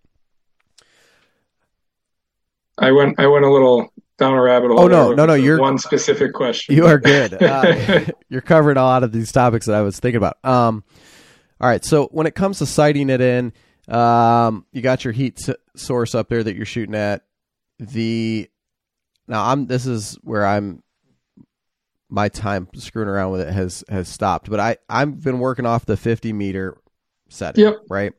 I went I went a little down a rabbit hole. Oh no, no, no! You're one specific question. You are good. Uh, you're covering a lot of these topics that I was thinking about. Um, all right. So when it comes to sighting it in, um, you got your heat source up there that you're shooting at. The now I'm this is where I'm my time screwing around with it has has stopped. But I I've been working off the 50 meter setting, yep. right?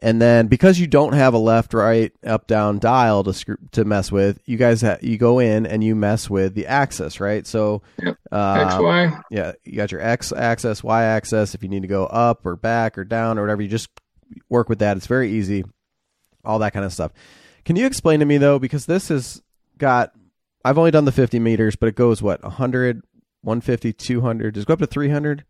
And then because you don't have a left, right, up, down dial to screw, to mess with, you guys ha- you go in and you mess with the axis, right? So yep. um, X Y. Yeah, you got your X axis, Y axis. If you need to go up or back or down or whatever, you just work with that. It's very easy. All that kind of stuff. Can you explain to me though, because this is got I've only done the 50 meters, but it goes what 100, 150, 200. Does it go up to 300?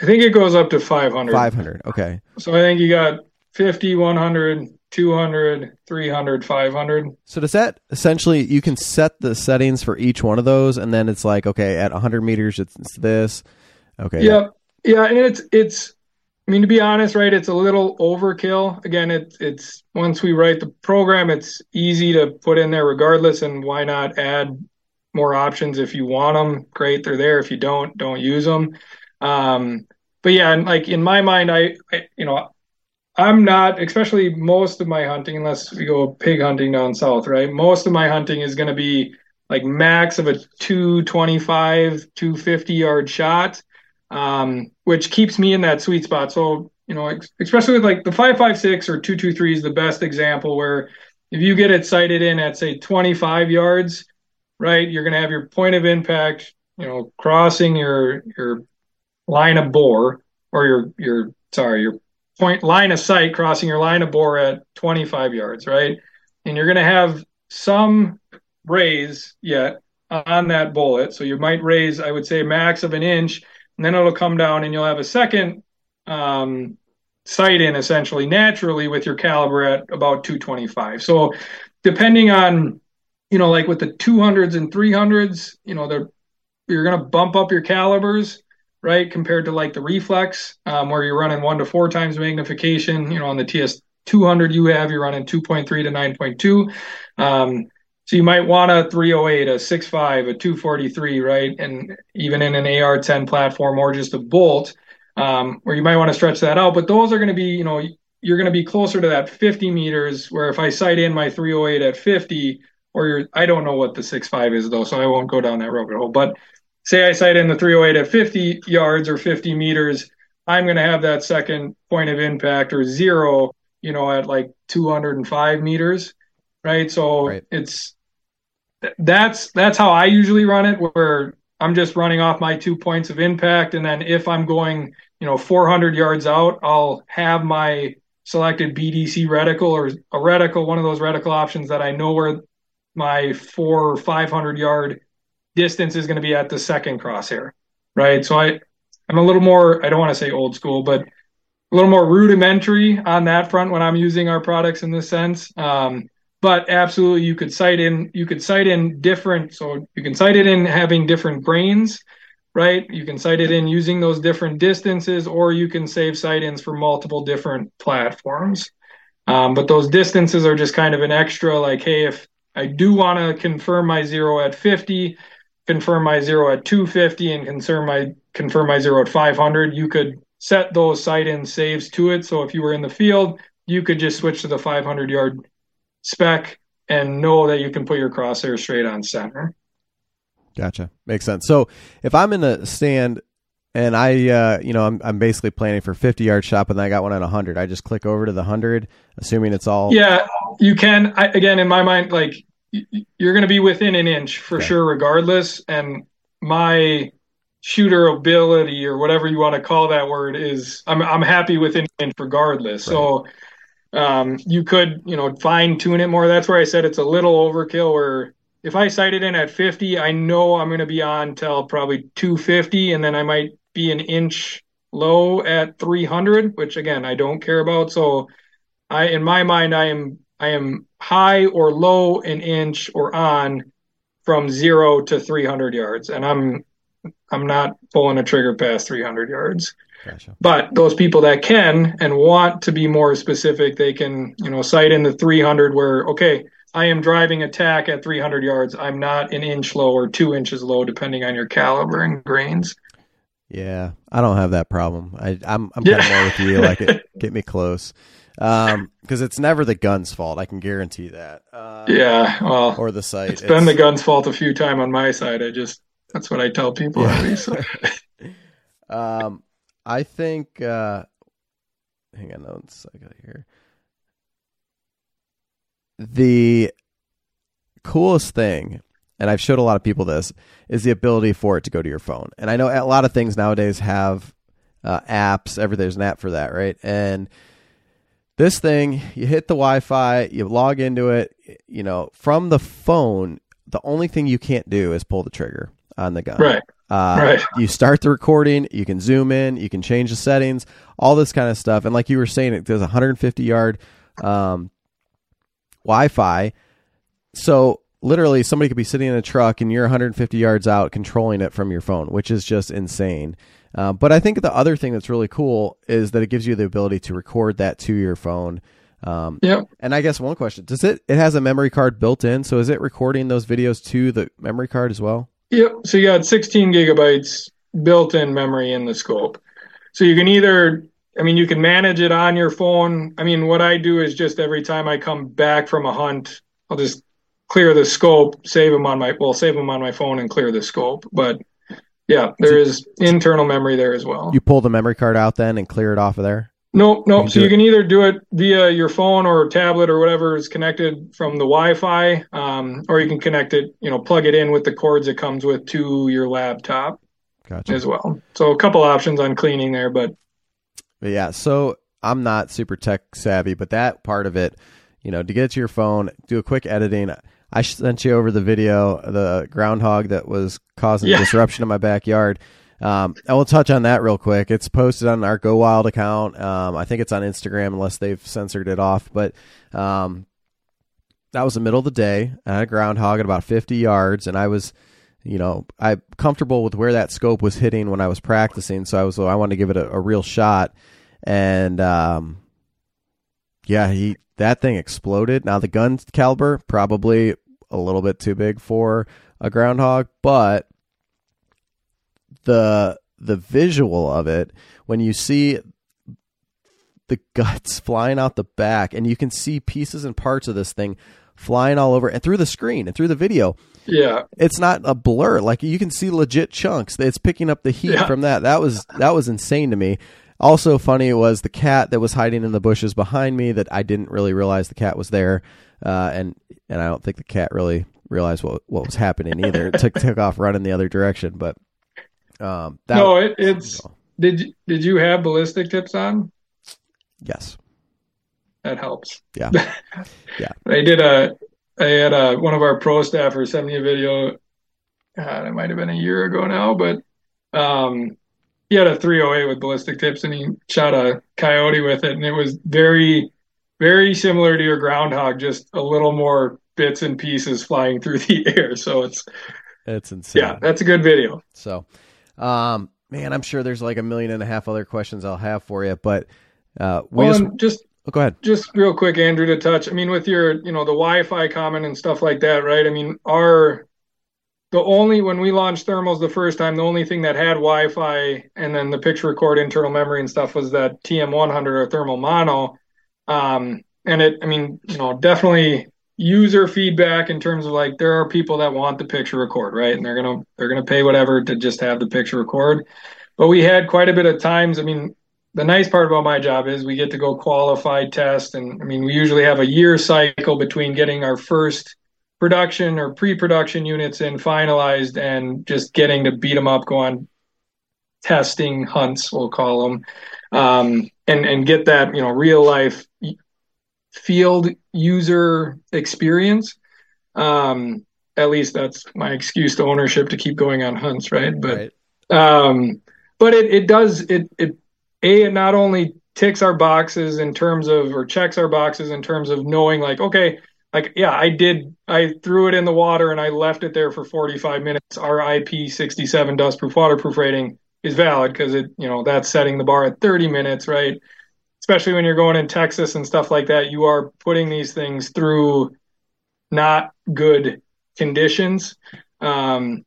I think it goes up to 500. 500. Okay. So I think you got 50, 100, 200, 300, 500. So does that essentially you can set the settings for each one of those and then it's like okay, at 100 meters it's, it's this. Okay. Yep. Yeah, and it's it's I mean, to be honest, right, it's a little overkill. Again, it's it's once we write the program, it's easy to put in there regardless, and why not add more options if you want them? Great, they're there. If you don't, don't use them. Um, but yeah, and like in my mind, I, I you know, I'm not, especially most of my hunting, unless we go pig hunting down south, right? Most of my hunting is going to be like max of a 225, 250 yard shot um, which keeps me in that sweet spot. So, you know, especially with like the 556 or 223 is the best example where if you get it sighted in at say 25 yards, right, you're going to have your point of impact, you know, crossing your your line of bore or your your sorry, your point line of sight crossing your line of bore at 25 yards, right? And you're going to have some raise yet on that bullet. So you might raise, I would say, max of an inch, and then it'll come down, and you'll have a second um, sight in essentially naturally with your caliber at about 225. So depending on, you know, like with the 200s and 300s, you know, they're you're going to bump up your calibers right compared to like the reflex um, where you're running one to four times magnification you know on the ts 200 you have you're running 2.3 to 9.2 um, so you might want a 308, a 65, a 243, right? And even in an AR10 platform or just a bolt, um, where you might want to stretch that out. But those are going to be, you know, you're going to be closer to that 50 meters. Where if I sight in my 308 at 50, or you're, I don't know what the 65 is though, so I won't go down that rabbit hole. But say I sight in the 308 at 50 yards or 50 meters, I'm going to have that second point of impact or zero, you know, at like 205 meters, right? So right. it's that's that's how I usually run it, where I'm just running off my two points of impact, and then if I'm going, you know, 400 yards out, I'll have my selected BDC reticle or a reticle, one of those reticle options that I know where my four or 500 yard distance is going to be at the second crosshair, right? So I, I'm a little more, I don't want to say old school, but a little more rudimentary on that front when I'm using our products in this sense. Um, but absolutely you could sight in you could sight in different so you can sight it in having different grains right? You can sight it in using those different distances or you can save sight ins for multiple different platforms. Um, but those distances are just kind of an extra like hey if i do want to confirm my zero at 50 confirm my zero at 250 and confirm my confirm my zero at 500 you could set those sight in saves to it. So if you were in the field you could just switch to the 500 yard spec and know that you can put your crosshair straight on center. Gotcha. Makes sense. So if I'm in a stand and I, uh, you know, I'm, I'm basically planning for 50 yard shot, and I got one at 100. I just click over to the 100, assuming it's all. Yeah, you can. I, again, in my mind, like you're going to be within an inch for okay. sure, regardless. And my shooter ability, or whatever you want to call that word, is I'm I'm happy within an inch regardless. Right. So um, you could, you know, fine tune it more. That's where I said it's a little overkill. Where if I sight it in at 50, I know I'm going to be on till probably 250, and then I might be an inch low at 300, which again I don't care about. So, I in my mind I am I am high or low an inch or on from zero to 300 yards, and I'm I'm not pulling a trigger past 300 yards. Gotcha. But those people that can and want to be more specific, they can, you know, sight in the 300 where, okay, I am driving attack at 300 yards. I'm not an inch low or two inches low, depending on your caliber and grains. Yeah, I don't have that problem. I, I'm I'm kind of more with you. Like, it, get me close, because um, it's never the gun's fault. I can guarantee that. Uh, yeah, well, or the sight. It's, it's been the gun's fault a few times on my side. I just that's what I tell people yeah. at least. um, I think. Uh, hang on one second here. The coolest thing, and I've showed a lot of people this, is the ability for it to go to your phone. And I know a lot of things nowadays have uh, apps. Every there's an app for that, right? And this thing, you hit the Wi-Fi, you log into it. You know, from the phone, the only thing you can't do is pull the trigger on the gun. Right. Uh, right. You start the recording, you can zoom in, you can change the settings, all this kind of stuff. And like you were saying, it does 150 yard um, Wi Fi. So literally, somebody could be sitting in a truck and you're 150 yards out controlling it from your phone, which is just insane. Uh, but I think the other thing that's really cool is that it gives you the ability to record that to your phone. Um, yeah. And I guess one question: Does it? It has a memory card built in, so is it recording those videos to the memory card as well? Yep. So you got 16 gigabytes built-in memory in the scope. So you can either, I mean, you can manage it on your phone. I mean, what I do is just every time I come back from a hunt, I'll just clear the scope, save them on my, well, save them on my phone and clear the scope. But yeah, there is internal memory there as well. You pull the memory card out then and clear it off of there? Nope, nope. So you can either do it via your phone or tablet or whatever is connected from the Wi-Fi, um, or you can connect it, you know, plug it in with the cords it comes with to your laptop gotcha. as well. So a couple options on cleaning there, but, but yeah. So I'm not super tech savvy, but that part of it, you know, to get to your phone, do a quick editing. I sent you over the video, the groundhog that was causing Yeah. disruption in my backyard. Um, I will touch on that real quick. It's posted on our Go Wild account. Um, I think it's on Instagram unless they've censored it off. But um, that was the middle of the day. I had a groundhog at about 50 yards, and I was, you know, I comfortable with where that scope was hitting when I was practicing. So I was, I wanted to give it a, a real shot, and um, yeah, he that thing exploded. Now the gun caliber probably a little bit too big for a groundhog, but the the visual of it when you see the guts flying out the back and you can see pieces and parts of this thing flying all over and through the screen and through the video Yeah. it's not a blur. Like you can see legit chunks. It's picking up the heat Yeah. from that. That was that was insane to me. Also funny was the cat that was hiding in the bushes behind me that i didn't really realize the cat was there uh, and and i don't think the cat really realized what what was happening either. It took took off running the other direction but um that no, it, it's did you- did you have ballistic tips on? yes That helps. Yeah. Yeah. I did a I had a one of our pro staffers send me a video. God, it might have been a year ago now, but um he had a 308 with ballistic tips and he shot a coyote with it and it was very very similar to your groundhog, just a little more bits and pieces flying through the air. So it's it's insane yeah, that's a good video. So, um, man, I'm sure there's like a million and a half other questions I'll have for you, but uh, we Well, just just oh, go ahead. just real quick, Andrew, to touch. I mean, with your, you know, the Wi-Fi comment and stuff like that, right? I mean, our the only when we launched thermals the first time, the only thing that had Wi-Fi and then the picture record internal memory and stuff was that TM100 or thermal mono. Um, and it, I mean, you know, definitely user feedback in terms of like there are people that want the picture record, right? And they're gonna they're gonna pay whatever to just have the picture record. But we had quite a bit of times. I mean, the nice part about my job is we get to go qualify test and i mean we usually have a year cycle between getting our first production or pre-production units in finalized and just getting to beat them up go on testing hunts we'll call them um, and and get that you know real life field user experience. Um, at least that's my excuse to ownership to keep going on hunts right? But Right. um, but it, it does it it a it not only ticks our boxes in terms of or checks our boxes in terms of knowing like okay like yeah i did i threw it in the water and i left it there for 45 minutes. Our ip67 dustproof waterproof rating is valid because it you know that's setting the bar at 30 minutes right especially when you're going in texas and stuff like that you are putting these things through not good conditions. Um,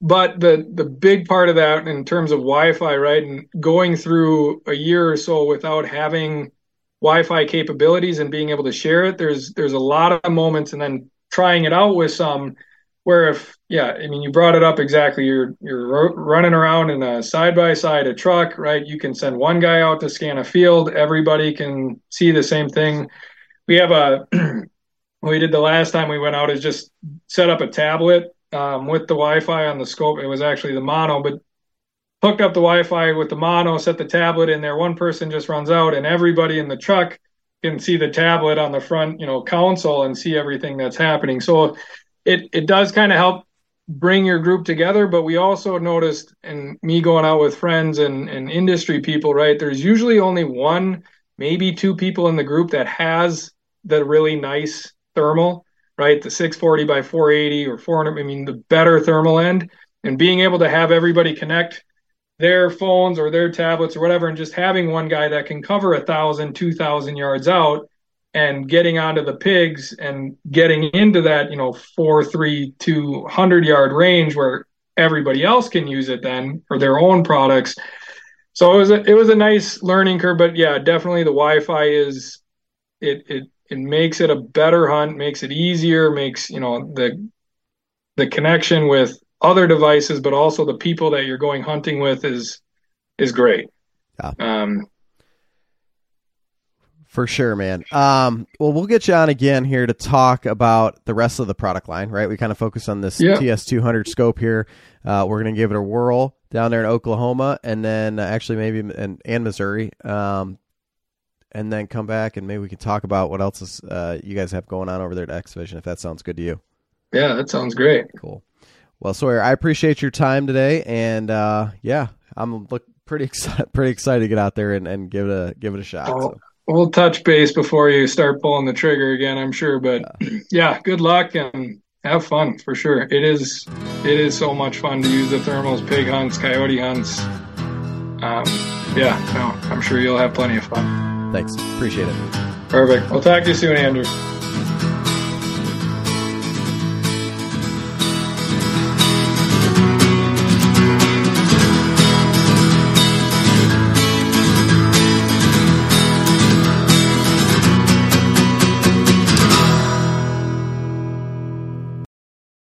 but the the big part of that in terms of Wi-Fi, right, and going through a year or so without having Wi-Fi capabilities and being able to share it, there's there's a lot of moments, and then trying it out with some where if yeah, I mean you brought it up exactly. You're you're running around in a side by side a truck, right? You can send one guy out to scan a field. Everybody can see the same thing. We have a we did the last time we went out is just set up a tablet um, with the Wi-Fi on the scope. It was actually the mono, but hooked up the Wi-Fi with the mono, set the tablet in there. One person just runs out, and everybody in the truck can see the tablet on the front, you know, console and see everything that's happening. So it it does kind of help bring your group together. But we also noticed, and me going out with friends and and industry people, right? There's usually only one, maybe two people in the group that has the really nice thermal right? The 640 by 480 or 400, I mean, the better thermal end, and being able to have everybody connect their phones or their tablets or whatever, and just having one guy that can cover a thousand, two thousand yards out and getting onto the pigs and getting into that, you know, four, three, two hundred yard range where everybody else can use it then for their own products. So it was a, it was a nice learning curve, but yeah, definitely the Wi-Fi is it it it makes it a better hunt, makes it easier, makes you know the the connection with other devices, but also the people that you're going hunting with is is great. Yeah. Um, For sure, man. Um, well, we'll get you on again here to talk about the rest of the product line, right? We kind of focus on this Yeah. TS200 scope here. Uh, we're going to give it a whirl down there in Oklahoma and then uh, actually maybe in, and Missouri. Um, and then come back and maybe we can talk about what else is, uh, you guys have going on over there at X Vision, if that sounds good to you. Yeah, that sounds great. Cool. Well, Sawyer, I appreciate your time today, and uh, yeah, I'm look pretty excited, pretty excited to get out there and, and give it a give it a shot. Oh, so. We'll touch base before you start pulling the trigger again, I'm sure. But yeah. yeah, good luck and have fun for sure. It is it is so much fun to use the thermals, pig hunts, coyote hunts. Um, yeah, no, I'm sure you'll have plenty of fun. Thanks, appreciate it. Perfect. We'll talk to you soon, Andrew.